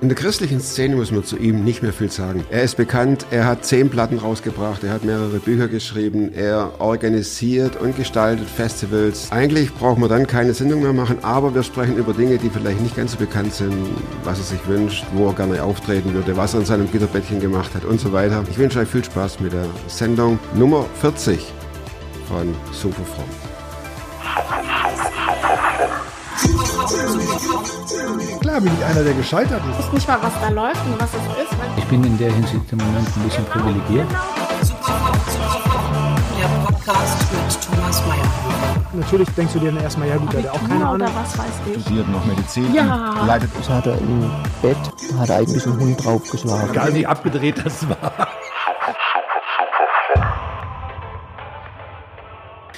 In der christlichen Szene muss man zu ihm nicht mehr viel sagen. Er ist bekannt, er hat zehn Platten rausgebracht, er hat mehrere Bücher geschrieben, er organisiert und gestaltet Festivals. Eigentlich brauchen wir dann keine Sendung mehr machen, aber wir sprechen über Dinge, die vielleicht nicht ganz so bekannt sind, was er sich wünscht, wo er gerne auftreten würde, was er in seinem Gitterbettchen gemacht hat und so weiter. Ich wünsche euch viel Spaß mit der Sendung Nummer 40 von Sofa Klar bin ich einer, der gescheitert ist. Ich weiß nicht mal, was da läuft und was es ist. Ich bin in der Hinsicht im Moment ein bisschen privilegiert. Der Podcast mit Thomas Mayer. Natürlich denkst du dir dann erstmal, ja gut, der hat auch keine Ahnung. was weiß ich. studiert noch Medizin, Ja. leitet Das hat er im Bett, hat er eigentlich einen Hund draufgeschlagen. Egal wie abgedreht das war.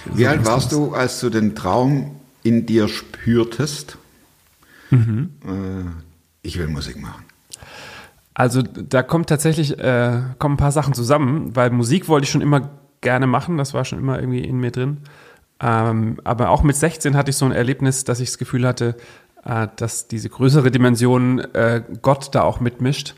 Wie alt warst du, als du den Traum in dir spürtest? Äh, ich will Musik machen. Also da kommt tatsächlich äh, kommen ein paar Sachen zusammen, weil Musik wollte ich schon immer gerne machen, das war schon immer irgendwie in mir drin. Ähm, aber auch mit 16 hatte ich so ein Erlebnis, dass ich das Gefühl hatte, äh, dass diese größere Dimension äh, Gott da auch mitmischt.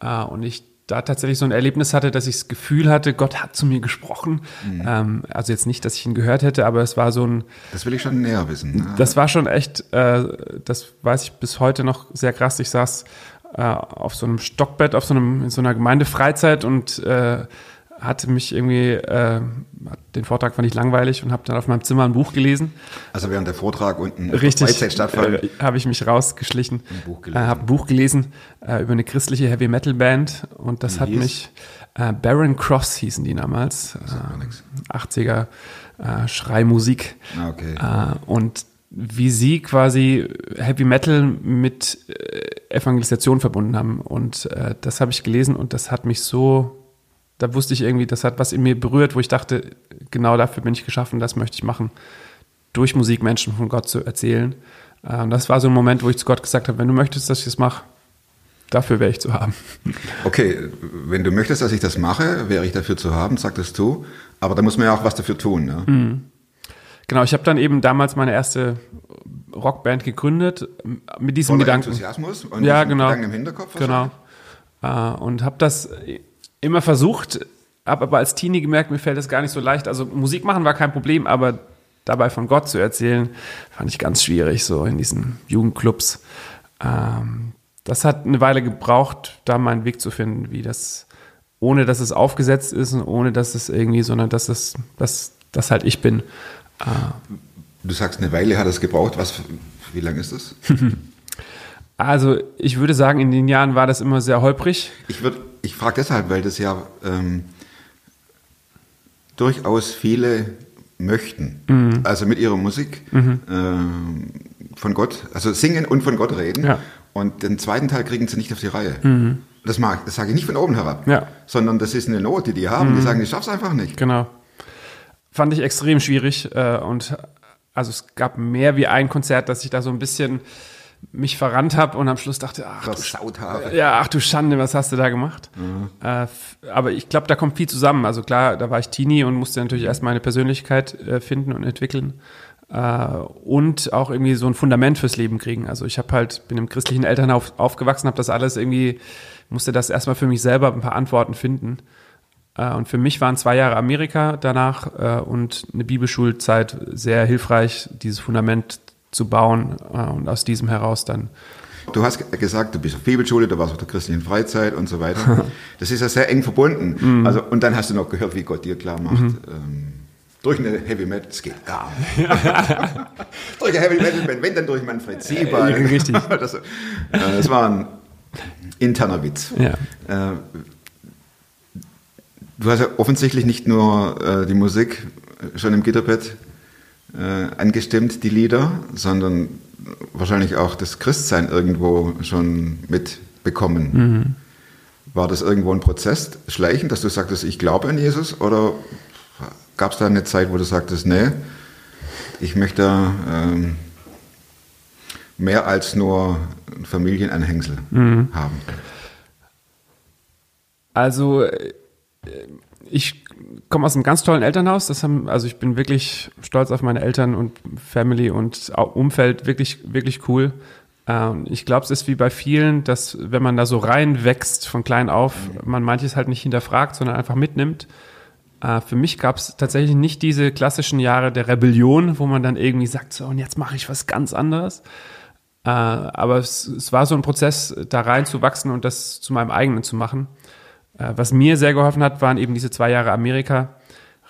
Äh, und ich da tatsächlich so ein Erlebnis hatte, dass ich das Gefühl hatte, Gott hat zu mir gesprochen. Ähm, also jetzt nicht, dass ich ihn gehört hätte, aber es war so ein, Das will ich schon näher wissen. ne? das war schon echt, äh, das weiß ich bis heute noch sehr krass. Ich saß äh, auf so einem Stockbett, auf so einem, in so einer Gemeindefreizeit und äh, hatte mich irgendwie, äh, den Vortrag fand ich langweilig und habe dann auf meinem Zimmer ein Buch gelesen. Also während der Vortrag unten Richtig, Freizeit stattfand. äh, habe ich mich rausgeschlichen, äh, habe ein Buch gelesen äh, über eine christliche Heavy Metal Band und das Wie hat hieß? mich äh, Baron Cross hießen die damals, mir nix. äh, 80er äh, Schreimusik. Ah, okay. Und wie sie quasi Heavy Metal mit Evangelisation verbunden haben. Und das habe ich gelesen und das hat mich so, da wusste ich irgendwie, das hat was in mir berührt, wo ich dachte, genau dafür bin ich geschaffen, das möchte ich machen. Durch Musik Menschen von Gott zu erzählen. Äh, und das war so ein Moment, wo ich zu Gott gesagt habe, wenn du möchtest, dass ich das mache, dafür wäre ich zu haben. Okay, wenn du möchtest, dass ich das mache, wäre ich dafür zu haben, sagtest du. Aber da muss man ja auch was dafür tun. Ne? Mhm. Genau, ich habe dann eben damals meine erste Rockband gegründet mit diesem Voller Gedanken. Enthusiasmus und ja, diesem genau. Gedanken im Hinterkopf Genau. Äh, und habe das immer versucht, habe aber als Teenie gemerkt, mir fällt das gar nicht so leicht. Also Musik machen war kein Problem, aber dabei von Gott zu erzählen, fand ich ganz schwierig, so in diesen Jugendclubs. Ähm, das hat eine Weile gebraucht, da meinen Weg zu finden, wie das, ohne dass es aufgesetzt ist und ohne dass es irgendwie, sondern dass es, dass das halt ich bin. Du sagst, eine Weile hat es gebraucht. Was, wie lange ist das? Also ich würde sagen, in den Jahren war das immer sehr holprig. Ich, würd- ich frage deshalb, weil das ja ähm, durchaus viele möchten. Mhm. Also mit ihrer Musik ähm, von Gott, also singen und von Gott reden. Ja. Mhm. Und den zweiten Teil kriegen sie nicht auf die Reihe. Das, mag, das sage ich nicht von oben herab, Ja. Mhm. sondern das ist eine Not, die die haben. Die sagen, ich schaff's einfach nicht. Genau. Fand ich extrem schwierig äh, und also es gab mehr wie ein Konzert, dass ich da so ein bisschen mich verrannt habe und am Schluss dachte, ach du, habe. ja, ach du Schande, was hast du da gemacht? Äh, f- aber ich glaube, da kommt viel zusammen. Also klar, da war ich Teenie und musste natürlich erst meine Persönlichkeit äh, finden und entwickeln äh, und auch irgendwie so ein Fundament fürs Leben kriegen. Also ich habe halt, bin im christlichen Elternhaus aufgewachsen, habe das alles irgendwie, musste das erstmal für mich selber ein paar Antworten finden. Äh, Und für mich waren zwei Jahre Amerika danach äh, und eine Bibelschulzeit sehr hilfreich, dieses Fundament zu bauen äh, und aus diesem heraus dann. Du hast ge- gesagt, du bist auf Bibelschule, du warst auf der christlichen Freizeit und so weiter. Das ist ja sehr eng verbunden. Also, und dann hast du noch gehört, wie Gott dir klar macht. Ähm, durch eine Heavy Metal, das geht gar nicht. durch eine Heavy Metal Band, wenn dann durch Manfred Sieber. Äh, richtig. das, äh, das war ein interner Witz. Ja. Äh, du hast ja offensichtlich nicht nur äh, die Musik schon im Gitterbett äh, angestimmt, die Lieder, sondern wahrscheinlich auch das Christsein irgendwo schon mitbekommen. War das irgendwo ein Prozess, schleichend, dass du sagtest, ich glaube an Jesus? Oder gab es da eine Zeit, wo du sagtest, nee, ich möchte ähm, mehr als nur Familienanhängsel haben? Also äh, ich komme aus einem ganz tollen Elternhaus. Das haben, also ich bin wirklich stolz auf meine Eltern und Family und Umfeld, wirklich, wirklich cool. Ähm, ich glaube, es ist wie bei vielen, dass wenn man da so reinwächst von klein auf, man manches halt nicht hinterfragt, sondern einfach mitnimmt. Äh, für mich gab es tatsächlich nicht diese klassischen Jahre der Rebellion, wo man dann irgendwie sagt, so und jetzt mache ich was ganz anderes. Äh, aber es, es war so ein Prozess, da reinzuwachsen und das zu meinem eigenen zu machen. Äh, was mir sehr geholfen hat, waren eben diese zwei Jahre Amerika,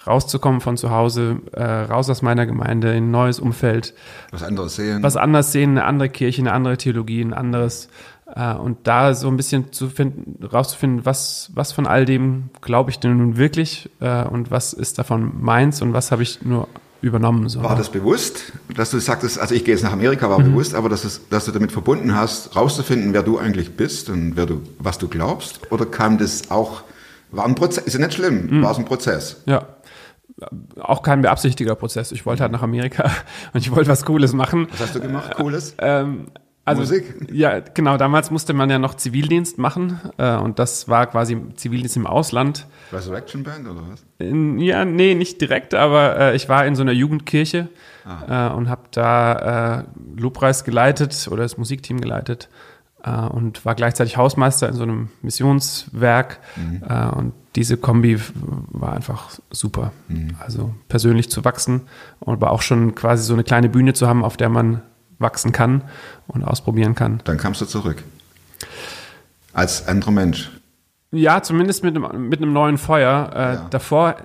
rauszukommen von zu Hause, äh, raus aus meiner Gemeinde, in ein neues Umfeld, Was anderes sehen. was anders sehen, eine andere Kirche, eine andere Theologie, ein anderes äh, und da so ein bisschen zu finden, rauszufinden, was, was von all dem glaube ich denn nun wirklich äh, und was ist davon meins und was habe ich nur übernommen. So. War das bewusst, dass du sagtest, also ich gehe jetzt nach Amerika, war bewusst, aber dass, es, dass du damit verbunden hast, rauszufinden, wer du eigentlich bist und wer du, was du glaubst? Oder kam das auch, war ein Prozess, ist ja nicht schlimm, war es ein Prozess? Ja. Auch kein beabsichtiger Prozess. Ich wollte halt nach Amerika und ich wollte was Cooles machen. Was hast du gemacht, Cooles? Ähm, also, Musik? Ja, genau. Damals musste man ja noch Zivildienst machen äh, und das war quasi Zivildienst im Ausland. Resurrection Band oder was? In, ja, nee, nicht direkt, aber äh, ich war in so einer Jugendkirche äh, und habe da äh, Lobpreis geleitet oder das Musikteam geleitet äh, und war gleichzeitig Hausmeister in so einem Missionswerk. Äh, und diese Kombi war einfach super. Also persönlich zu wachsen, aber auch schon quasi so eine kleine Bühne zu haben, auf der man wachsen kann und ausprobieren kann. Dann kamst du zurück. Als anderer Mensch. Ja, zumindest mit einem, mit einem neuen Feuer. Äh, Ja. Davor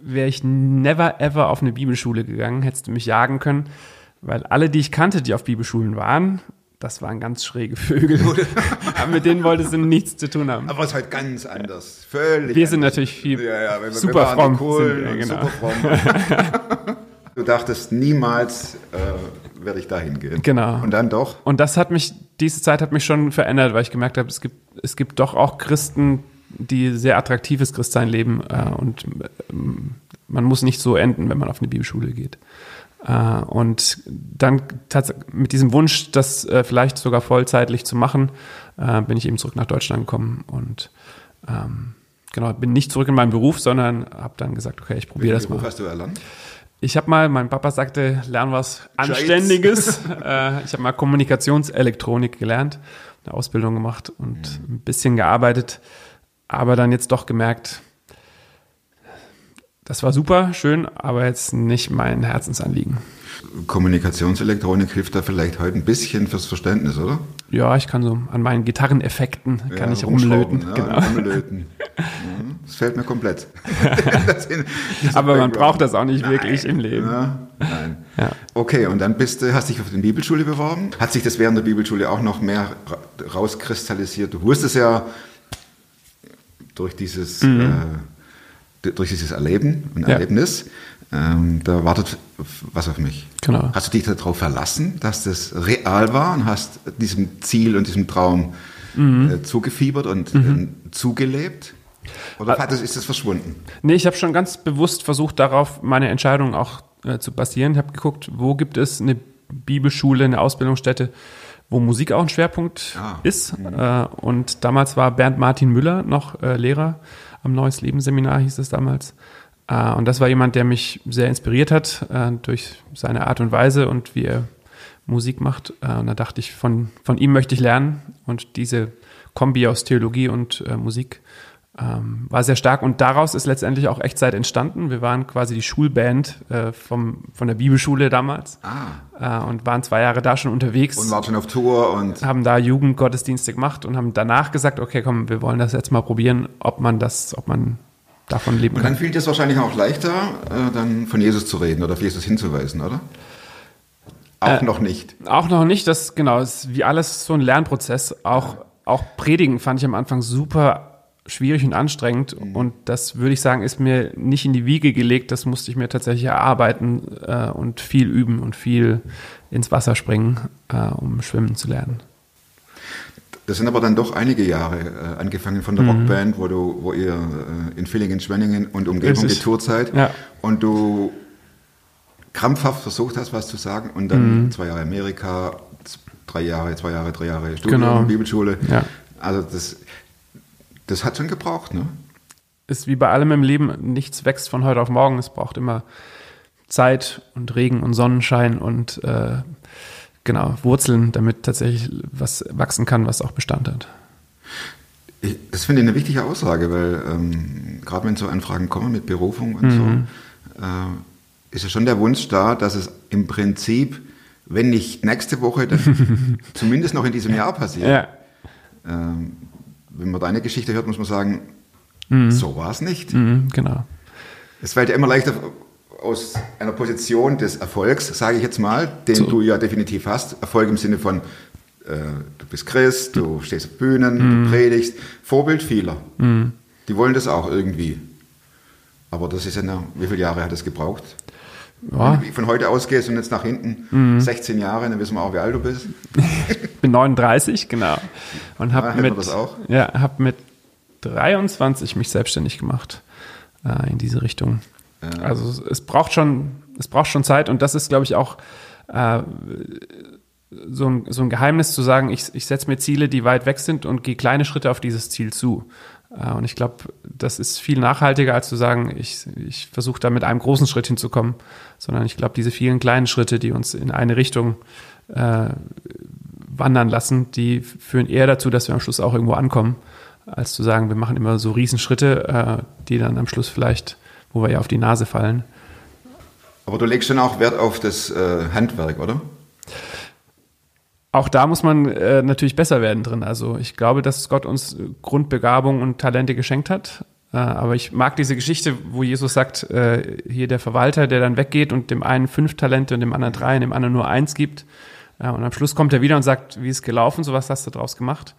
wäre ich never ever auf eine Bibelschule gegangen, hättest du mich jagen können, weil alle, die ich kannte, die auf Bibelschulen waren, das waren ganz schräge Vögel. Aber mit denen wolltest du nichts zu tun haben. Aber es ist halt ganz anders. Völlig Wir sind anders. natürlich viel ja, ja, wir, super wir fromm Coolen sind wir, genau. super fromm. du dachtest niemals äh, werde ich dahin gehen. Genau. Und dann doch. Und das hat mich, diese Zeit hat mich schon verändert, weil ich gemerkt habe, es gibt, es gibt doch auch Christen, die sehr attraktives Christsein leben äh, und ähm, man muss nicht so enden, wenn man auf eine Bibelschule geht. Äh, und dann mit diesem Wunsch, das äh, vielleicht sogar vollzeitlich zu machen, äh, bin ich eben zurück nach Deutschland gekommen und ähm, genau, bin nicht zurück in meinen Beruf, sondern habe dann gesagt, okay, ich probiere das Beruf mal. hast du erlernt? Ich habe mal, mein Papa sagte, lern was Anständiges. äh, ich habe mal Kommunikationselektronik gelernt, eine Ausbildung gemacht und ein bisschen gearbeitet, aber dann jetzt doch gemerkt, das war super, schön, aber jetzt nicht mein Herzensanliegen. Kommunikationselektronik hilft da vielleicht heute ein bisschen fürs Verständnis, oder? Ja, ich kann so an meinen Gitarreneffekten kann Ja, ich rumlöten. rumschrauben, genau. Ja, rumlöten. Mhm, Das fällt mir komplett. Das in- Aber man braucht das auch nicht wirklich im Leben. Ja, nein. Ja. Okay, und dann bist du, hast dich auf die Bibelschule beworben. Hat sich das während der Bibelschule auch noch mehr ra- rauskristallisiert? Du wusstest ja durch dieses, Mhm. äh, durch dieses Erleben und Ja. Erlebnis, ähm, da wartet was auf mich. Genau. Hast du dich darauf verlassen, dass das real war und hast diesem Ziel und diesem Traum Mhm. äh, zugefiebert und äh, zugelebt? Oder hat das, ist das verschwunden? Nee, ich habe schon ganz bewusst versucht, darauf meine Entscheidung auch äh, zu basieren. Ich habe geguckt, wo gibt es eine Bibelschule, eine Ausbildungsstätte, wo Musik auch ein Schwerpunkt Ah. ist. Äh, und damals war Bernd Martin Müller noch äh, Lehrer am Neues Leben Seminar, hieß es damals. Äh, und das war jemand, der mich sehr inspiriert hat äh, durch seine Art und Weise und wie er Musik macht. Äh, und da dachte ich, von, von ihm möchte ich lernen. Und diese Kombi aus Theologie und Musik ähm, war sehr stark. Und daraus ist letztendlich auch Echtzeit entstanden. Wir waren quasi die Schulband äh, vom, von der Bibelschule damals Ah. äh, und waren zwei Jahre da schon unterwegs. Und war schon auf Tour und haben da Jugendgottesdienste gemacht und haben danach gesagt, okay, komm, wir wollen das jetzt mal probieren, ob man das, ob man davon leben Und dann fiel dir es wahrscheinlich auch leichter, äh, dann von Jesus zu reden oder auf Jesus hinzuweisen, oder? Auch Äh, noch nicht. Auch noch nicht, das genau, ist wie alles so ein Lernprozess. Auch, auch Predigen fand ich am Anfang super schwierig und anstrengend. Mhm. Und das würde ich sagen, ist mir nicht in die Wiege gelegt. Das musste ich mir tatsächlich erarbeiten äh, und viel üben und viel ins Wasser springen, äh, um schwimmen zu lernen. Das sind aber dann doch einige Jahre, äh, angefangen von der Mhm. Rockband, wo, du, wo ihr äh, in Villingen, Schwenningen und Umgebung getourt seid Ja. und du krampfhaft versucht hast, was zu sagen und dann Mhm. zwei Jahre Amerika, drei Jahre, zwei Jahre, drei Jahre Studium, Genau. Bibelschule. Ja. Also das, das hat schon gebraucht, ne? ist wie bei allem im Leben, nichts wächst von heute auf morgen. Es braucht immer Zeit und Regen und Sonnenschein und äh, genau, Wurzeln, damit tatsächlich was wachsen kann, was auch Bestand hat. Ich, das finde ich eine wichtige Aussage, weil ähm, gerade wenn so Anfragen kommen mit Berufung und Mhm. so, äh, ist ja schon der Wunsch da, dass es im Prinzip, wenn nicht nächste Woche, dann zumindest noch in diesem Jahr passiert. Ja, Ähm, wenn man deine Geschichte hört, muss man sagen, so war es nicht. mhm, genau. Es fällt ja immer leichter aus einer Position des Erfolgs, sage ich jetzt mal, den So. du ja definitiv hast. Erfolg im Sinne von, äh, du bist Christ, du stehst auf Bühnen, du predigst. Vorbild vieler. Die wollen das auch irgendwie. Aber das ist ja, eine, wie viele Jahre hat es gebraucht? Ja, Wenn du von heute ausgehst und jetzt nach hinten 16 Jahre, dann wissen wir auch, wie alt du bist. ich bin 39, genau. Und Ah, habe hätten wir mit, das auch? ja, hab mit 23 mich selbstständig gemacht äh, in diese Richtung. Also es- es braucht schon, es braucht schon Zeit und das ist, glaube ich, auch äh, so, ein, so ein Geheimnis zu sagen, ich, ich setze mir Ziele, die weit weg sind und gehe kleine Schritte auf dieses Ziel zu. Äh, und ich glaube, das ist viel nachhaltiger, als zu sagen, ich, ich versuche da mit einem großen Schritt hinzukommen, sondern ich glaube, diese vielen kleinen Schritte, die uns in eine Richtung äh, wandern lassen, die führen eher dazu, dass wir am Schluss auch irgendwo ankommen, als zu sagen, wir machen immer so Riesenschritte, äh, die dann am Schluss vielleicht, wo wir ja auf die Nase fallen. Aber du legst schon auch Wert auf das äh, Handwerk, oder? Auch da muss man äh, natürlich besser werden drin. Also ich glaube, dass Gott uns Grundbegabung und Talente geschenkt hat. Äh, aber ich mag diese Geschichte, wo Jesus sagt, äh, hier der Verwalter, der dann weggeht und dem einen fünf Talente und dem anderen drei und dem anderen nur eins gibt. Äh, und am Schluss kommt er wieder und sagt, wie ist gelaufen, so was hast du draus gemacht.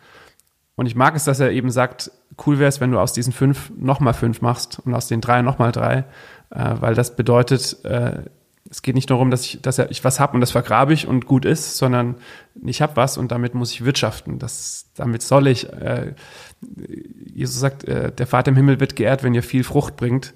Und ich mag es, dass er eben sagt, cool wäre es, wenn du aus diesen fünf nochmal fünf machst und aus den drei nochmal drei, äh, weil das bedeutet, äh, es geht nicht nur darum, dass ich, dass ich was habe und das vergrabe ich und gut ist, sondern ich habe was und damit muss ich wirtschaften. Das, damit soll ich. Äh, Jesus sagt, äh, der Vater im Himmel wird geehrt, wenn ihr viel Frucht bringt.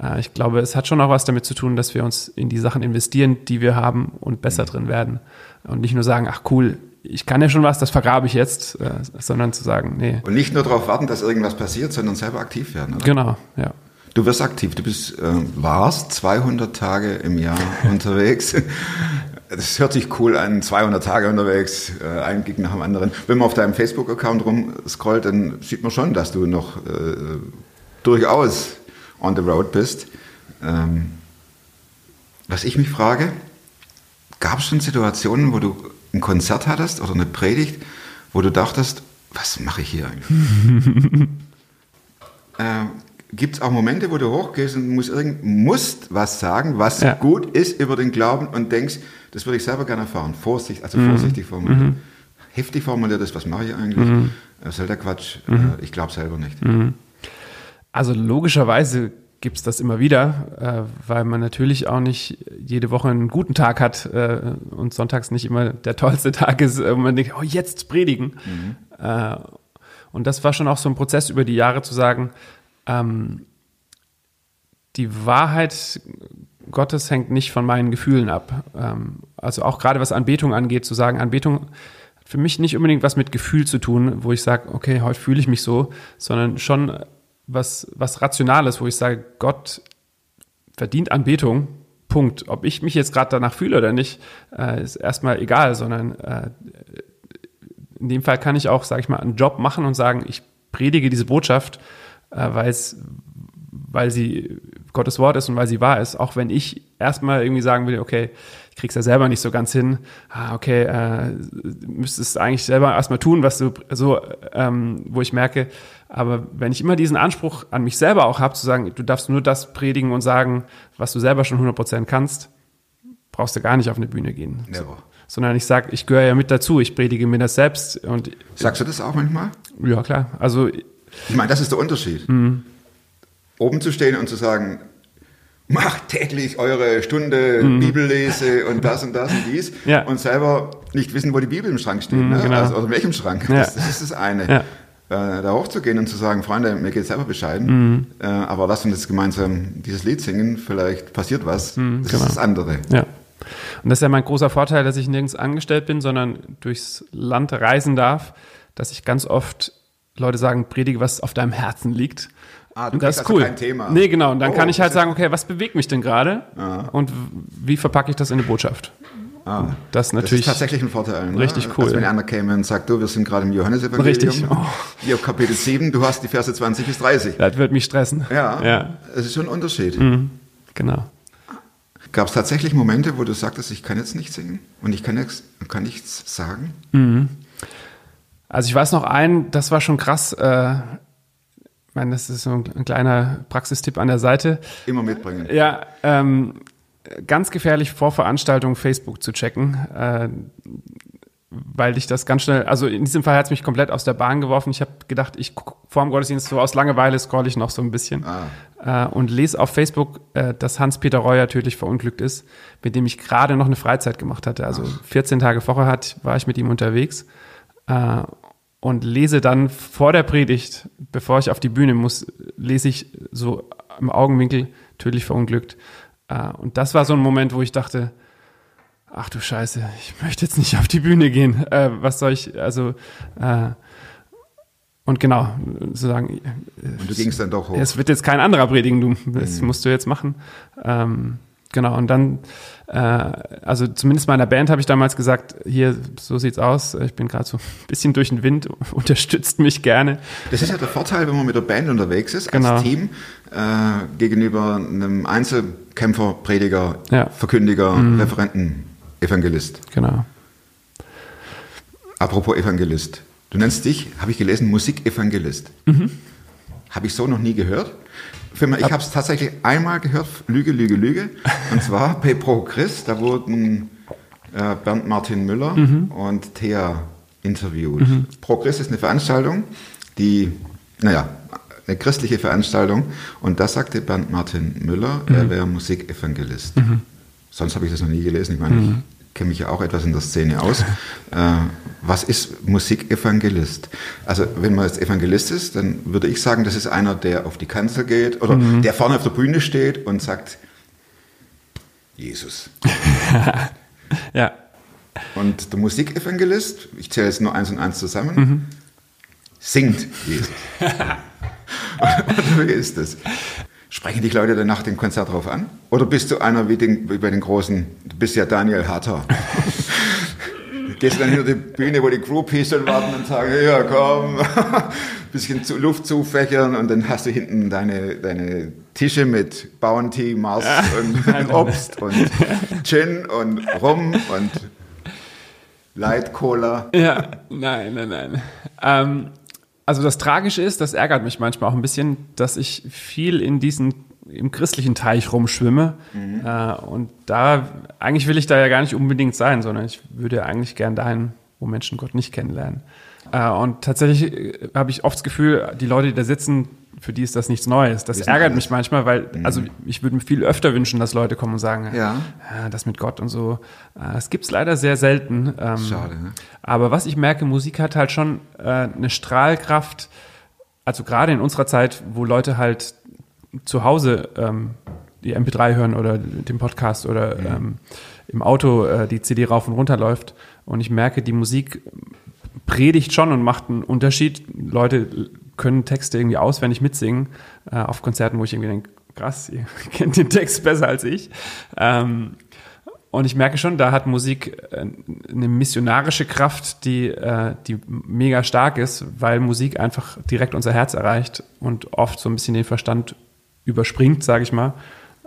Äh, ich glaube, es hat schon auch was damit zu tun, dass wir uns in die Sachen investieren, die wir haben und besser drin werden. Und nicht nur sagen, ach cool, ich kann ja schon was, das vergrabe ich jetzt, äh, sondern zu sagen, nee, Und nicht nur darauf warten, dass irgendwas passiert, sondern selber aktiv werden, oder? genau, ja. Du wirst aktiv, du bist, äh, warst 200 Tage im Jahr unterwegs. Das hört sich cool an, 200 Tage unterwegs, äh, ein Gig nach dem anderen. Wenn man auf deinem Facebook-Account rumscrollt, dann sieht man schon, dass du noch äh, durchaus on the road bist. Ähm, was ich mich frage, gab es schon Situationen, wo du ein Konzert hattest oder eine Predigt, wo du dachtest, was mache ich hier eigentlich? äh, Gibt es auch Momente, wo du hochgehst und musst, irgend, musst was sagen, was Ja. gut ist über den Glauben und denkst, das würde ich selber gerne erfahren. Vorsicht, also vorsichtig formuliert. Heftig formuliert ist, was mache ich eigentlich? Das ist halt der Quatsch. Äh, ich glaube selber nicht. Also logischerweise gibt es das immer wieder, äh, weil man natürlich auch nicht jede Woche einen guten Tag hat äh, und sonntags nicht immer der tollste Tag ist, äh, und man denkt, oh, jetzt predigen. Äh, und das war schon auch so ein Prozess über die Jahre zu sagen, ähm, die Wahrheit Gottes hängt nicht von meinen Gefühlen ab. Ähm, also auch gerade was Anbetung angeht, zu sagen, Anbetung hat für mich nicht unbedingt was mit Gefühl zu tun, wo ich sage, okay, heute fühle ich mich so, sondern schon was, was Rationales, wo ich sage, Gott verdient Anbetung, Punkt. Ob ich mich jetzt gerade danach fühle oder nicht, äh, ist erstmal egal, sondern äh, in dem Fall kann ich auch, sage ich mal, einen Job machen und sagen, ich predige diese Botschaft, äh, weil sie Gottes Wort ist und weil sie wahr ist, auch wenn ich erstmal irgendwie sagen will, okay, ich krieg's ja selber nicht so ganz hin, ah, okay, äh, müsstest eigentlich selber erstmal tun, was du so, ähm, wo ich merke, aber wenn ich immer diesen Anspruch an mich selber auch habe, zu sagen, du darfst nur das predigen und sagen, was du selber schon 100% kannst, brauchst du gar nicht auf eine Bühne gehen. Never. Sondern ich sage, ich gehöre ja mit dazu, ich predige mir das selbst und Sagst du das auch manchmal? ja klar, also Ich meine, das ist der Unterschied. Oben zu stehen und zu sagen, macht täglich eure Stunde Bibellese und das und das und dies Ja. und selber nicht wissen, wo die Bibel im Schrank steht. ne? genau. also, oder in welchem Schrank. Ja. Das, das ist das eine. Ja. Äh, da hochzugehen und zu sagen, Freunde, mir geht selber bescheiden, äh, aber lasst uns jetzt gemeinsam dieses Lied singen, vielleicht passiert was. das genau. ist das andere. Ja. Und das ist ja mein großer Vorteil, dass ich nirgends angestellt bin, sondern durchs Land reisen darf, dass ich ganz oft Leute sagen, predige, was auf deinem Herzen liegt. Ah, du und das ist also cool. kein Thema. Nee, genau. Und dann Oh, kann ich halt das sagen, okay, was bewegt mich denn gerade? Und w- wie verpacke ich das in eine Botschaft? Ah, Das natürlich ist tatsächlich ein Vorteil. Ne? richtig cool. Als wenn einer käme und sagt, du, wir sind gerade im Johannesevangelium. Richtig. Oh. Hier Kapitel 7, du hast die Verse 20 bis 30. Das wird mich stressen. Ja, Ja, es ist schon ein Unterschied. genau. Gab es tatsächlich Momente, wo du sagtest, ich kann jetzt nicht singen und ich kann, jetzt, kann nichts sagen? Also ich weiß noch einen, das war schon krass. Äh, ich meine, das ist so ein, ein kleiner Praxistipp an der Seite. Immer mitbringen. Ja, ähm, ganz gefährlich vor Veranstaltungen Facebook zu checken, äh, weil ich das ganz schnell, also in diesem Fall hat es mich komplett aus der Bahn geworfen. Ich habe gedacht, ich vor dem Gottesdienst so aus Langeweile scroll ich noch so ein bisschen äh, und lese auf Facebook, äh, dass Hans-Peter Reuer tödlich verunglückt ist, mit dem ich gerade noch eine Freizeit gemacht hatte. Also 14 Tage vorher hat, war ich mit ihm unterwegs äh, und lese dann vor der Predigt, bevor ich auf die Bühne muss, lese ich so im Augenwinkel tödlich verunglückt. Äh, und das war so ein Moment, wo ich dachte, ach du Scheiße, ich möchte jetzt nicht auf die Bühne gehen. Äh, was soll ich, also, äh, und genau, sozusagen, Und du gingst dann doch hoch. es wird jetzt kein anderer predigen, du, das musst du jetzt machen. Ähm, genau, und dann, äh, also zumindest meiner Band habe ich damals gesagt, hier, so sieht's aus, ich bin gerade so ein bisschen durch den Wind, unterstützt mich gerne. Das ist ja der Vorteil, wenn man mit der Band unterwegs ist, Genau. als Team, äh, gegenüber einem Einzelkämpfer, Prediger, Ja. Verkündiger, Referenten, Evangelist. Genau. Apropos Evangelist. Du nennst dich, habe ich gelesen, Musikevangelist. Habe ich so noch nie gehört. Für mich- Ich habe es tatsächlich einmal gehört, Lüge, Lüge, Lüge. Und zwar bei Pro Christ, da wurden äh, Bernd Martin Müller und Thea interviewt. Pro Christ ist eine Veranstaltung, die, naja, eine christliche Veranstaltung. Und da sagte Bernd Martin Müller, er wäre Musikevangelist. Sonst habe ich das noch nie gelesen. Ich meine, ich kenne mich ja auch etwas in der Szene aus. äh, was ist Musikevangelist? Also, wenn man jetzt Evangelist ist, dann würde ich sagen, das ist einer, der auf die Kanzel geht oder der vorne auf der Bühne steht und sagt, Jesus. Ja, Und der Musikevangelist, ich zähle jetzt nur eins und eins zusammen, singt Jesus. und wie ist das? Sprechen dich Leute dann nach dem Konzert drauf an? Oder bist du einer wie, den, wie bei den großen, du bist ja Daniel Hatter. Gehst du dann hinter die Bühne, wo die Groupies schon warten und sagen, ja komm, bisschen zu, Luft zufächern und dann hast du hinten deine, deine Tische mit Bounty, Mars und Obst und Gin und Rum und Light Cola. Ja, nein, nein, nein. Ähm, also das Tragische ist, das ärgert mich manchmal auch ein bisschen, dass ich viel in diesen im christlichen Teich rumschwimme. Äh, und da, eigentlich will ich da ja gar nicht unbedingt sein, sondern ich würde eigentlich gern dahin, wo Menschen Gott nicht kennenlernen. Äh, und tatsächlich äh, habe ich oft das Gefühl, die Leute, die da sitzen, für die ist das nichts Neues. Das ärgert alles. mich manchmal, weil, also ich würde mir viel öfter wünschen, dass Leute kommen und sagen, Ja. ja, das mit Gott und so. Äh, Das gibt's leider sehr selten. Ähm, Schade, ne? Aber was ich merke, Musik hat halt schon äh, eine Strahlkraft, also gerade in unserer Zeit, wo Leute halt zu Hause ähm, die MP3 hören oder den Podcast oder ähm, im Auto äh, die CD rauf und runter läuft. Und ich merke, die Musik predigt schon und macht einen Unterschied. Leute können Texte irgendwie auswendig mitsingen äh, auf Konzerten, wo ich irgendwie denke, krass, ihr kennt den Text besser als ich. Ähm, und ich merke schon, da hat Musik äh, eine missionarische Kraft, die, äh, die mega stark ist, weil Musik einfach direkt unser Herz erreicht und oft so ein bisschen den Verstand überspringt, sage ich mal.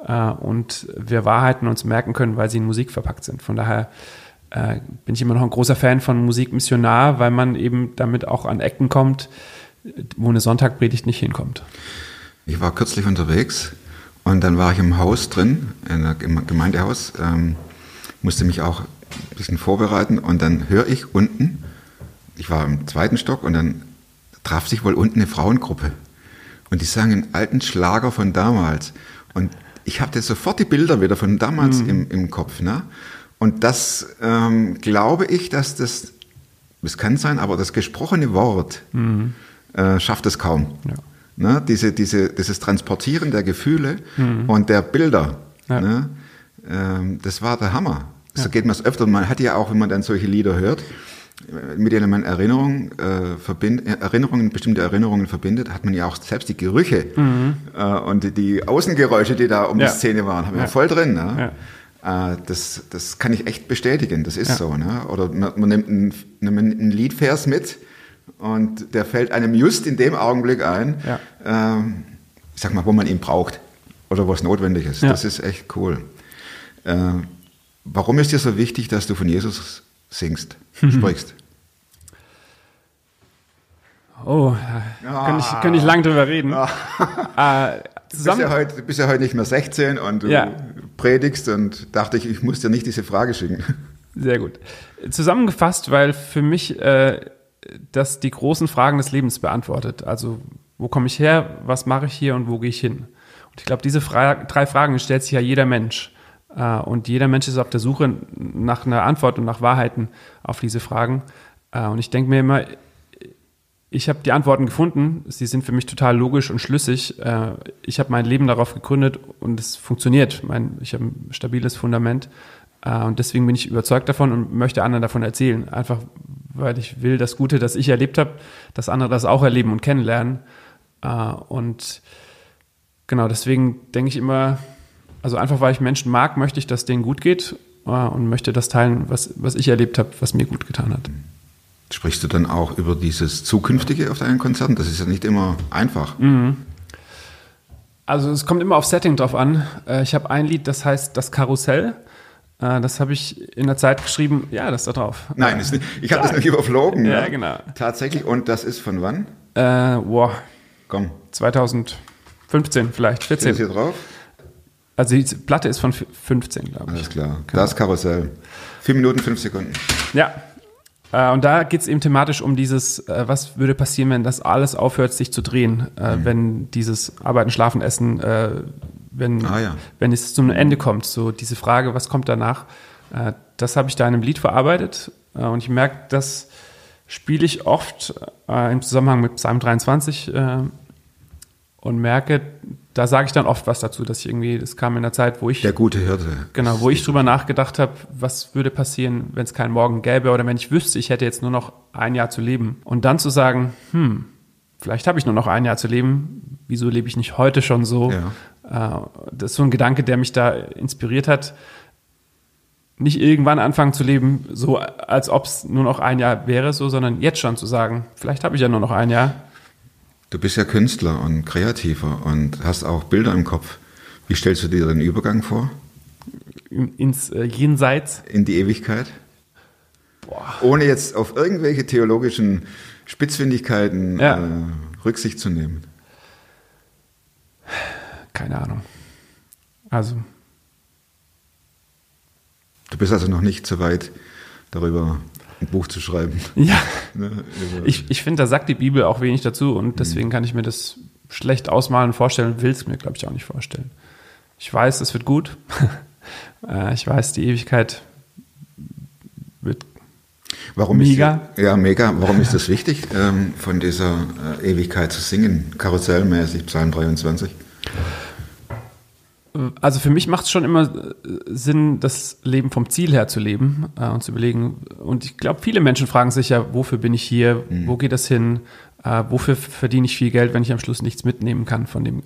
Äh, und wir Wahrheiten uns merken können, weil sie in Musik verpackt sind. Von daher bin ich immer noch ein großer Fan von Musik missionar, weil man eben damit auch an Ecken kommt, wo eine Sonntagpredigt nicht hinkommt. Ich war kürzlich unterwegs und dann war ich im Haus drin, in einem Gemeindehaus, ähm, musste mich auch ein bisschen vorbereiten und dann höre ich unten, ich war im zweiten Stock und dann traf sich wohl unten eine Frauengruppe und die sangen einen alten Schlager von damals und ich hatte sofort die Bilder wieder von damals im, im Kopf. Ne? Und das ähm, glaube ich, dass das, das kann sein, aber das gesprochene Wort äh, schafft es kaum. Ja. Ne? Diese, diese, dieses Transportieren der Gefühle und der Bilder, Ja. ne? ähm, das war der Hammer. So geht man es öfter. Man hat ja auch, wenn man dann solche Lieder hört, äh, mit denen man Erinnerungen, äh, verbind, äh, Erinnerungen, bestimmte Erinnerungen verbindet, hat man ja auch selbst die Gerüche äh, und die, die Außengeräusche, die da um Ja. die Szene waren, haben wir Ja. voll drin. Ne? Ja. Äh, das, das kann ich echt bestätigen, das ist Ja. so. Ne? Oder man, man nimmt einen, nimmt einen Liedvers mit und der fällt einem just in dem Augenblick ein, Ja. ähm, ich sag mal, wo man ihn braucht oder wo es notwendig ist. Ja. Das ist echt cool. Äh, warum ist dir so wichtig, dass du von Jesus singst, sprichst? Oh, da kann ich, kann ich lang drüber reden. Äh, Du bist, zusammen, ja heute, bist ja heute nicht mehr 16 und du Ja. predigst und dachte ich, ich muss dir nicht diese Frage schicken. Sehr gut. Zusammengefasst, weil für mich äh, das die großen Fragen des Lebens beantwortet. Also, wo komme ich her, was mache ich hier und wo gehe ich hin? Und ich glaube, diese Fra drei Fragen stellt sich ja jeder Mensch. Äh, und jeder Mensch ist auf der Suche nach einer Antwort und nach Wahrheiten auf diese Fragen. Äh, und ich denke mir immer, ich habe die Antworten gefunden. Sie sind für mich total logisch und schlüssig. Äh, Ich habe mein Leben darauf gegründet und es funktioniert. Ich habe ein stabiles Fundament. Und deswegen bin ich überzeugt davon und möchte anderen davon erzählen. Einfach, weil ich will, das Gute, das ich erlebt habe, dass andere das auch erleben und kennenlernen. Äh, Und genau, deswegen denke ich immer, also einfach, weil ich Menschen mag, möchte ich, dass denen gut geht äh, und möchte das teilen, was, was ich erlebt habe, was mir gut getan hat. Sprichst du dann auch über dieses Zukünftige auf deinen Konzerten? Das ist ja nicht immer einfach. Also es kommt immer auf Setting drauf an. Äh, Ich habe ein Lied, das heißt Das Karussell. Äh, Das habe ich in der Zeit geschrieben. Ja, das ist da drauf. Nein, ist nicht, ich habe das noch überflogen. Ja, ne? genau. Tatsächlich. Und das ist von wann? Äh, boah, Komm, 2015 vielleicht, steht das hier 14. drauf? Also die Platte ist von f- 15, glaube ich. Alles klar. Das Karussell. Vier Minuten, fünf Sekunden. Ja. Äh, Und da geht es eben thematisch um dieses, äh, was würde passieren, wenn das alles aufhört, sich zu drehen, Mhm. wenn dieses Arbeiten, Schlafen, Essen, wenn, Ah, ja. wenn es zum Ende kommt. So diese Frage, was kommt danach? Äh, Das habe ich da in einem Lied verarbeitet äh, und ich merke, das spiele ich oft äh, im Zusammenhang mit Psalm 23 äh, und merke, da sage ich dann oft was dazu, dass ich irgendwie, das kam in der Zeit, wo ich Der gute Hirte. Genau, wo ich drüber nachgedacht habe, was würde passieren, wenn es keinen Morgen gäbe oder wenn ich wüsste, ich hätte jetzt nur noch ein Jahr zu leben. Und dann zu sagen, hm, vielleicht habe ich nur noch ein Jahr zu leben, wieso lebe ich nicht heute schon so? Äh, das ist so ein Gedanke, der mich da inspiriert hat. Nicht irgendwann anfangen zu leben, so als ob es nur noch ein Jahr wäre, so, sondern jetzt schon zu sagen, vielleicht habe ich ja nur noch ein Jahr. Du bist ja Künstler und Kreativer und hast auch Bilder im Kopf. Wie stellst du dir den Übergang vor? ins äh, Jenseits. In die Ewigkeit? Ohne jetzt auf irgendwelche theologischen Spitzfindigkeiten Ja. äh, Rücksicht zu nehmen. Keine Ahnung. Also, Du bist also noch nicht so weit, darüber ein Buch zu schreiben. ja. Ne? Über- Ich, ich finde, da sagt die Bibel auch wenig dazu und deswegen kann ich mir das schlecht ausmalen und vorstellen und will es mir, glaube ich, auch nicht vorstellen. Ich weiß, es wird gut. Äh, ich weiß, die Ewigkeit wird. Warum Mega. Ist, ja, mega. Warum ist das wichtig, ähm, von dieser äh, Ewigkeit zu singen? Karussellmäßig, Psalm 23. Also für mich macht es schon immer äh, Sinn, das Leben vom Ziel her zu leben äh, und zu überlegen. Und ich glaube, viele Menschen fragen sich ja, wofür bin ich hier? Wo geht das hin? Äh, wofür verdiene ich viel Geld, wenn ich am Schluss nichts mitnehmen kann von dem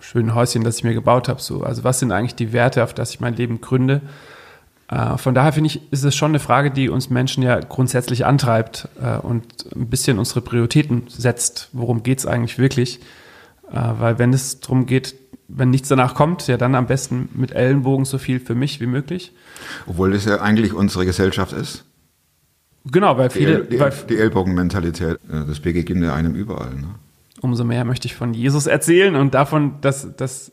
schönen Häuschen, das ich mir gebaut habe? So, also was sind eigentlich die Werte, auf das ich mein Leben gründe? Äh, von daher finde ich, ist es schon eine Frage, die uns Menschen ja grundsätzlich antreibt äh, und ein bisschen unsere Prioritäten setzt. Worum geht es eigentlich wirklich? Äh, weil wenn es darum geht, wenn nichts danach kommt, ja dann am besten mit Ellenbogen so viel für mich wie möglich. Obwohl das ja eigentlich unsere Gesellschaft ist. Genau, weil Die, viele, El die, die Ellbogenmentalität, äh, das begegnet einem überall. Ne? umso mehr möchte ich von Jesus erzählen und davon, dass, dass,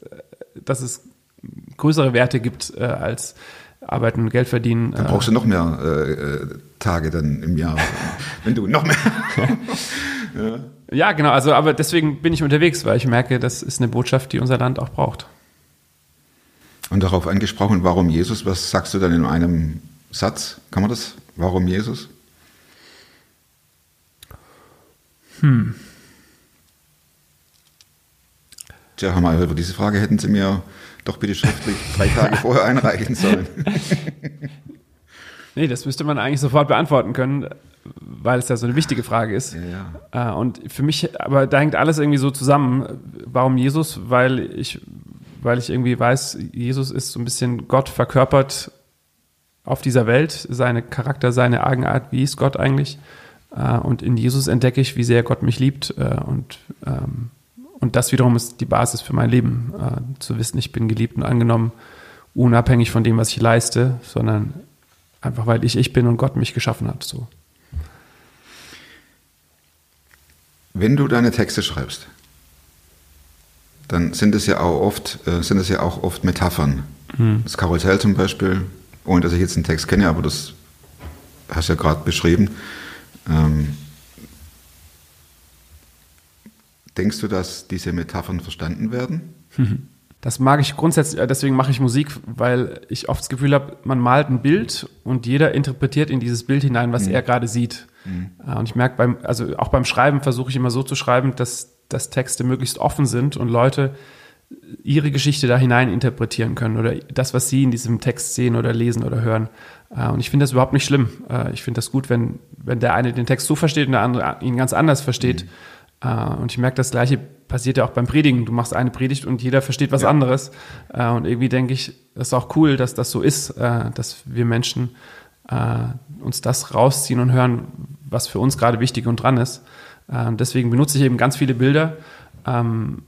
dass es größere Werte gibt äh, als Arbeiten und Geld verdienen. Dann brauchst du noch mehr äh, äh, Tage dann im Jahr. Wenn du noch mehr. Ja, genau. Also, aber deswegen bin ich unterwegs, weil ich merke, das ist eine Botschaft, die unser Land auch braucht. Und darauf angesprochen, warum Jesus? Was sagst du dann in einem Satz? Kann man das? Warum Jesus? Tja, Herr Mayer, über diese Frage hätten Sie mir doch bitte schriftlich drei Tage vorher einreichen sollen. Nee, das müsste man eigentlich sofort beantworten können, weil es ja so eine wichtige Frage ist. Ja, Äh, Und für mich, aber da hängt alles irgendwie so zusammen. Warum Jesus? Weil ich weil ich irgendwie weiß, Jesus ist so ein bisschen Gott verkörpert auf dieser Welt, seine Charakter, seine Eigenart, wie ist Gott eigentlich? Äh, und in Jesus entdecke ich, wie sehr Gott mich liebt. Äh, und, ähm, und das wiederum ist die Basis für mein Leben, zu wissen, ich bin geliebt und angenommen, unabhängig von dem, was ich leiste, sondern einfach, weil ich ich bin und Gott mich geschaffen hat. So. Wenn du deine Texte schreibst, dann sind es ja auch oft, äh, sind es ja auch oft Metaphern. Mhm. Das Karussell zum Beispiel, ohne dass ich jetzt einen Text kenne, aber das hast du ja gerade beschrieben. Ähm, denkst du, dass diese Metaphern verstanden werden? Das mag ich grundsätzlich, äh, deswegen mache ich Musik, weil ich oft das Gefühl habe, man malt ein Bild und jeder interpretiert in dieses Bild hinein, was er gerade sieht. Äh, Und ich merke beim, also auch beim Schreiben versuche ich immer so zu schreiben, dass, dass Texte möglichst offen sind und Leute ihre Geschichte da hinein interpretieren können oder das, was sie in diesem Text sehen oder lesen oder hören. Äh, Und ich finde das überhaupt nicht schlimm. Ich finde das gut, wenn, wenn der eine den Text so versteht und der andere ihn ganz anders versteht. Äh, Und ich merke, das Gleiche passiert ja auch beim Predigen. Du machst eine Predigt und jeder versteht was anderes. Äh, Und irgendwie denke ich, das ist auch cool, dass das so ist, äh, dass wir Menschen äh, uns das rausziehen und hören, was für uns gerade wichtig und dran ist. Äh, deswegen benutze ich eben ganz viele Bilder, ähm,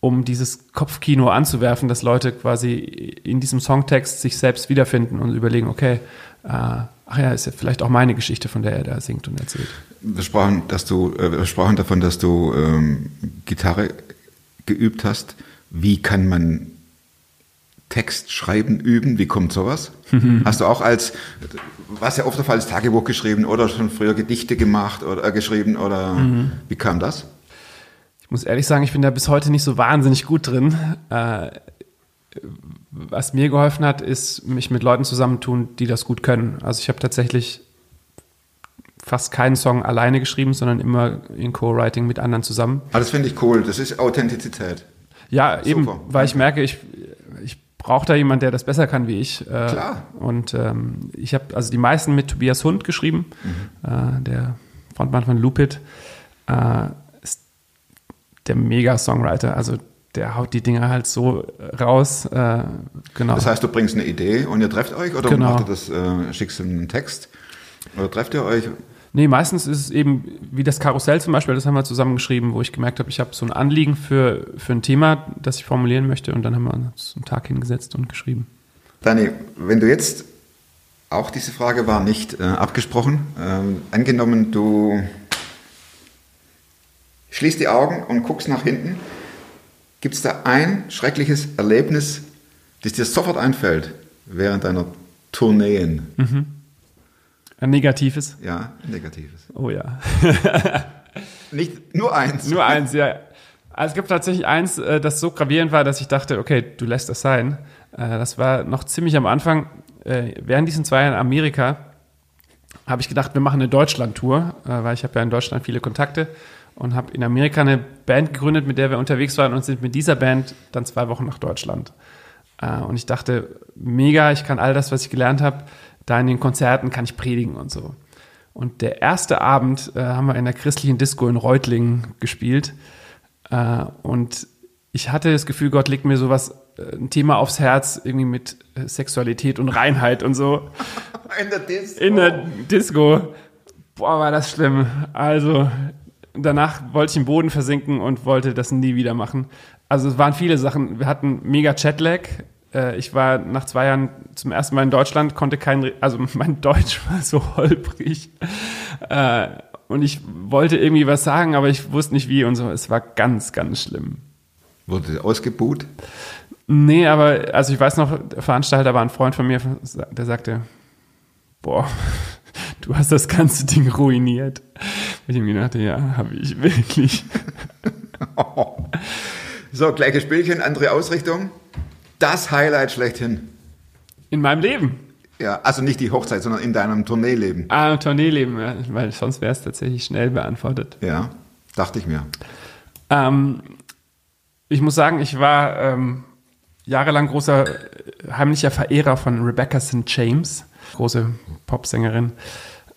um dieses Kopfkino anzuwerfen, dass Leute quasi in diesem Songtext sich selbst wiederfinden und überlegen, okay, äh, ach ja, ist ja vielleicht auch meine Geschichte, von der er da singt und erzählt. Wir sprachen, dass du, äh, wir sprachen davon, dass du ähm, Gitarre geübt hast. Wie kann man Text schreiben üben? Wie kommt sowas? Hast du auch als, was ja oft der Fall ist, Tagebuch geschrieben oder schon früher Gedichte gemacht oder äh, geschrieben oder wie kam das? Ich muss ehrlich sagen, ich bin da bis heute nicht so wahnsinnig gut drin. Äh, was mir geholfen hat, ist, mich mit Leuten zusammentun, die das gut können. Also ich habe tatsächlich fast keinen Song alleine geschrieben, sondern immer in Co-Writing mit anderen zusammen. Ah, das finde ich cool. Das ist Authentizität. Ja, eben, Super. weil ich merke, ich, ich brauche da jemanden, der das besser kann wie ich. Äh, Klar. Und ähm, ich habe also die meisten mit Tobias Hund geschrieben, Mhm. äh, der Frontmann von Lupit, äh, ist der Mega-Songwriter. Also der haut die Dinger halt so raus. Äh, genau. Das heißt, du bringst eine Idee und ihr trefft euch oder Genau. macht ihr das, äh, schickst du einen Text oder trefft ihr euch? Nee, meistens ist es eben wie das Karussell zum Beispiel, das haben wir zusammengeschrieben, wo ich gemerkt habe, ich habe so ein Anliegen für, für ein Thema, das ich formulieren möchte und dann haben wir uns einen Tag hingesetzt und geschrieben. Dani, wenn du jetzt, auch diese Frage war nicht äh, abgesprochen, ähm, angenommen du schließt die Augen und guckst nach hinten, gibt es da ein schreckliches Erlebnis, das dir sofort einfällt während deiner Tourneen? Ein negatives? Ja, negatives. Oh ja. Nicht nur eins. Nur eins, ja. Also es gibt tatsächlich eins, äh, das so gravierend war, dass ich dachte, okay, du lässt das sein. Äh, Das war noch ziemlich am Anfang. Äh, Während diesen zwei Jahren in Amerika habe ich gedacht, wir machen eine Deutschland-Tour, weil ich habe ja in Deutschland viele Kontakte und habe in Amerika eine Band gegründet, mit der wir unterwegs waren und sind mit dieser Band dann zwei Wochen nach Deutschland. Äh, Und ich dachte, mega, ich kann all das, was ich gelernt habe, da in den Konzerten kann ich predigen und so. Und der erste Abend äh, haben wir in der christlichen Disco in Reutlingen gespielt. Äh, und ich hatte das Gefühl, Gott legt mir sowas, äh, ein Thema aufs Herz, irgendwie mit äh, Sexualität und Reinheit und so. In der Disco. In der Disco. Boah, war das schlimm. Also, danach wollte ich im Boden versinken und wollte das nie wieder machen. Also, es waren viele Sachen. Wir hatten mega Jetlag. Äh, Ich war nach zwei Jahren zum ersten Mal in Deutschland, konnte kein, also mein Deutsch war so holprig. Äh, Und ich wollte irgendwie was sagen, aber ich wusste nicht wie und so. Es war ganz, ganz schlimm. Wurde ausgebuht? Nee, aber also ich weiß noch, der Veranstalter war ein Freund von mir, der sagte, boah, du hast das ganze Ding ruiniert. Ich mir dachte, ja, habe ich wirklich. So, gleiches Spielchen, andere Ausrichtung. Das Highlight schlechthin. In meinem Leben. Ja, also nicht die Hochzeit, sondern in deinem Tourneeleben. Ah, im Tourneeleben, ja, weil sonst wäre es tatsächlich schnell beantwortet. Ja, dachte ich mir. Ähm, ich muss sagen, ich war ähm, jahrelang großer, äh, heimlicher Verehrer von Rebecca St. James, große Popsängerin.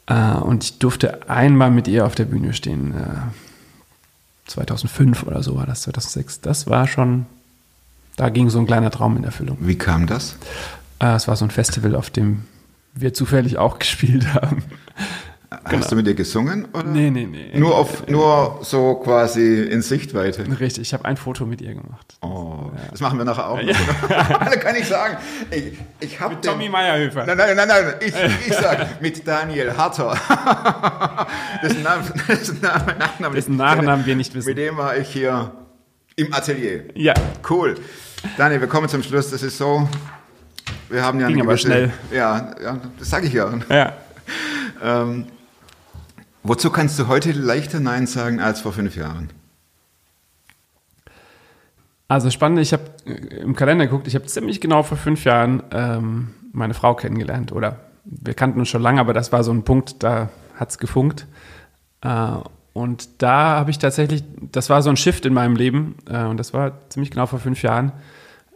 Äh, und ich durfte einmal mit ihr auf der Bühne stehen. Äh, 2005 oder so war das, 2006. Das war schon da ging so ein kleiner Traum in Erfüllung. Wie kam das? Äh, es war so ein Festival, auf dem wir zufällig auch gespielt haben. Hast du mit ihr gesungen? Oder? Nee, nee, nee. Nur, auf, nur so quasi in Sichtweite. Richtig, ich habe ein Foto mit ihr gemacht. Oh, das machen wir nachher auch. noch. da kann ich sagen, ich, ich habe Mit Tommy Meyerhöfer. Nein, nein, nein, nein. Ich, ich sag mit Daniel Harter. Dessen Namen, dessen Namen, Nachnamen, Dessen Nachnamen wir nicht wissen. Mit dem war ich hier im Atelier. Ja, Cool. Daniel, wir kommen zum Schluss. Das ist so. Wir haben ja Ging eine aber gewisse, schnell. Ja, ja, das sage ich ja. ja. Ähm, wozu kannst du heute leichter Nein sagen als vor fünf Jahren? Also spannend, ich habe im Kalender geguckt, ich habe ziemlich genau vor fünf Jahren ähm, meine Frau kennengelernt. Oder wir kannten uns schon lange, aber das war so ein Punkt, da hat's gefunkt. Äh, und da habe ich tatsächlich, das war so ein Shift in meinem Leben, äh, und das war ziemlich genau vor fünf Jahren,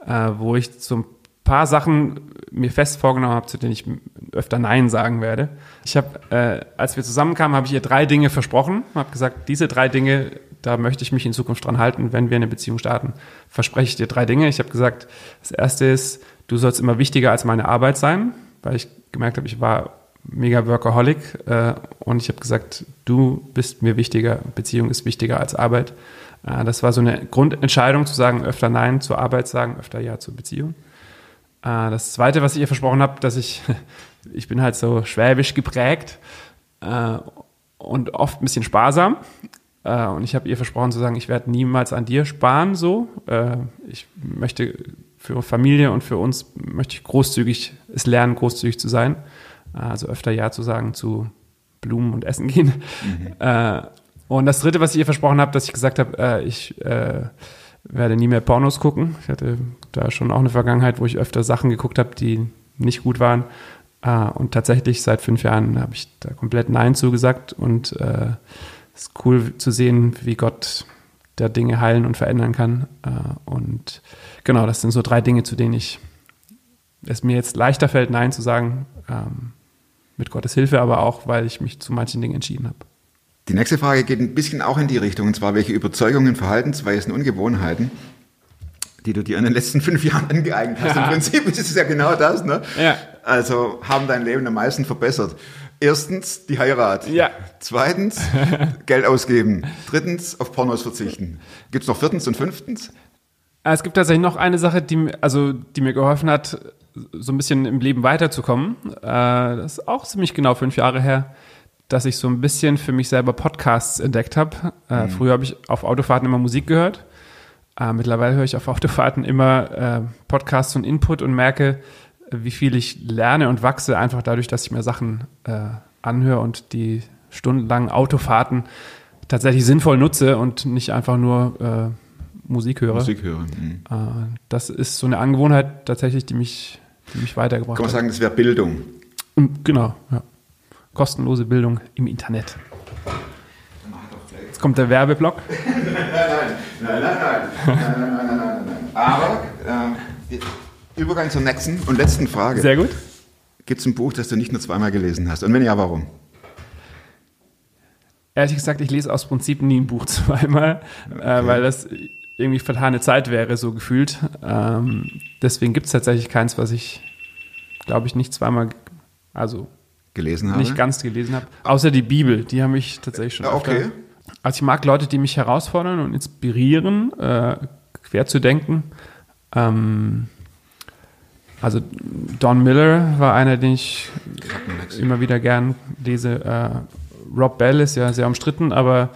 äh, wo ich ein paar Sachen mir fest vorgenommen habe, zu denen ich öfter Nein sagen werde. Ich habe, äh, als wir zusammenkamen, habe ich ihr drei Dinge versprochen, habe gesagt, diese drei Dinge, da möchte ich mich in Zukunft dran halten, wenn wir eine Beziehung starten. Verspreche ich dir drei Dinge. Ich habe gesagt, das erste ist, du sollst immer wichtiger als meine Arbeit sein, weil ich gemerkt habe, ich war mega Workaholic äh, und ich habe gesagt, du bist mir wichtiger, Beziehung ist wichtiger als Arbeit. Äh, das war so eine Grundentscheidung zu sagen, öfter Nein zur Arbeit sagen, öfter Ja zur Beziehung. Äh, das zweite, was ich ihr versprochen habe, dass ich, ich bin halt so schwäbisch geprägt äh, und oft ein bisschen sparsam. Äh, und ich habe ihr versprochen zu sagen, ich werde niemals an dir sparen so. Äh, ich möchte für Familie und für uns möchte ich großzügig es lernen, großzügig zu sein. Äh, Also öfter Ja zu sagen zu Blumen und Essen gehen. Äh, und das dritte, was ich ihr versprochen habe, dass ich gesagt habe, ich werde nie mehr Pornos gucken. Ich hatte da schon auch eine Vergangenheit, wo ich öfter Sachen geguckt habe, die nicht gut waren. Äh, und tatsächlich seit fünf Jahren habe ich da komplett Nein zugesagt. Und äh, es ist cool zu sehen, wie Gott da Dinge heilen und verändern kann. Äh, und genau, das sind so drei Dinge, zu denen ich es mir jetzt leichter fällt, Nein zu sagen. Ähm, mit Gottes Hilfe, aber auch, weil ich mich zu manchen Dingen entschieden habe. Die nächste Frage geht ein bisschen auch in die Richtung, und zwar welche Überzeugungen, Verhaltensweisen und Gewohnheiten, die du dir in den letzten fünf Jahren angeeignet hast. Im Prinzip ist es ja genau das, ne? Ja. Also haben dein Leben am meisten verbessert. Erstens die Heirat. Ja. Zweitens Geld ausgeben. Drittens auf Pornos verzichten. Gibt's noch viertens und fünftens? Äh, Es gibt tatsächlich noch eine Sache, die, mir- also, die mir geholfen hat, so ein bisschen im Leben weiterzukommen. Äh, das ist auch ziemlich genau fünf Jahre her, dass ich so ein bisschen für mich selber Podcasts entdeckt habe. Äh, Früher habe ich auf Autofahrten immer Musik gehört. Äh, mittlerweile höre ich auf Autofahrten immer äh, Podcasts und Input und merke, wie viel ich lerne und wachse, einfach dadurch, dass ich mir Sachen äh, anhöre und die stundenlangen Autofahrten tatsächlich sinnvoll nutze und nicht einfach nur äh, Musik höre. Musik hören. Mhm. Äh, das ist so eine Angewohnheit tatsächlich, die mich, die mich weitergebracht Kann man hat. sagen, das wäre Bildung. Genau, ja. Kostenlose Bildung im Internet. Jetzt kommt der Werbeblock. Nein, nein, nein. nein, nein, nein, nein. Aber äh, Übergang zur nächsten und letzten Frage. Sehr gut. Gibt es ein Buch, das du nicht nur zweimal gelesen hast? Und wenn ja, warum? Ehrlich gesagt, ich lese aus Prinzip nie ein Buch zweimal, äh, weil das irgendwie vertane Zeit wäre, so gefühlt. Ähm, deswegen gibt es tatsächlich keins, was ich, glaube ich, nicht zweimal, also Gelesen habe? nicht ganz gelesen habe. Außer die Bibel, die haben mich tatsächlich schon Ja, okay. öfter- Also ich mag Leute, die mich herausfordern und inspirieren, äh, quer zu denken. Ähm, also Don Miller war einer, den ich immer wieder gern lese. Äh, Rob Bell ist ja sehr umstritten, aber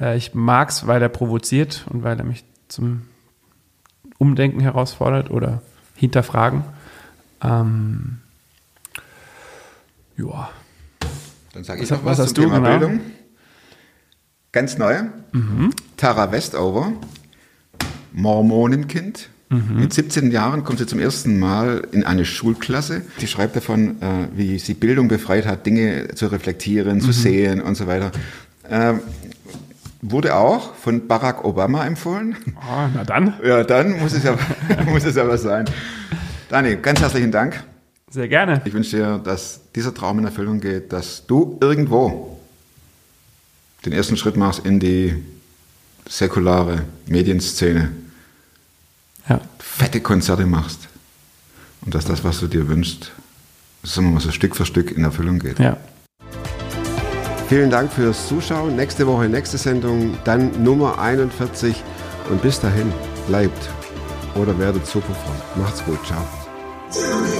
äh, ich mag es, weil er provoziert und weil er mich zum Umdenken herausfordert oder hinterfragen. Ähm, ja. Dann sage Was- ich noch was was, hast zum du, Thema genau? Bildung. Ganz neu. Tara Westover, Mormonenkind. Mit 17 Jahren kommt sie zum ersten Mal in eine Schulklasse. Sie schreibt davon, äh, wie sie Bildung befreit hat, Dinge zu reflektieren, zu sehen und so weiter. Ähm, wurde auch von Barack Obama empfohlen. Oh, na dann, Ja, dann muss es ja, muss es ja was sein. Dani, ganz herzlichen Dank. Sehr gerne. Ich wünsche dir, dass dieser Traum in Erfüllung geht, dass du irgendwo den ersten Schritt machst in die säkulare Medienszene. Ja. fette Konzerte machst und dass das, was du dir wünschst, sagen wir mal so Stück für Stück in Erfüllung geht. Ja. Vielen Dank fürs Zuschauen. Nächste Woche, nächste Sendung, dann Nummer 41. Und bis dahin, bleibt oder werdet superfrei. Macht's gut. Ciao.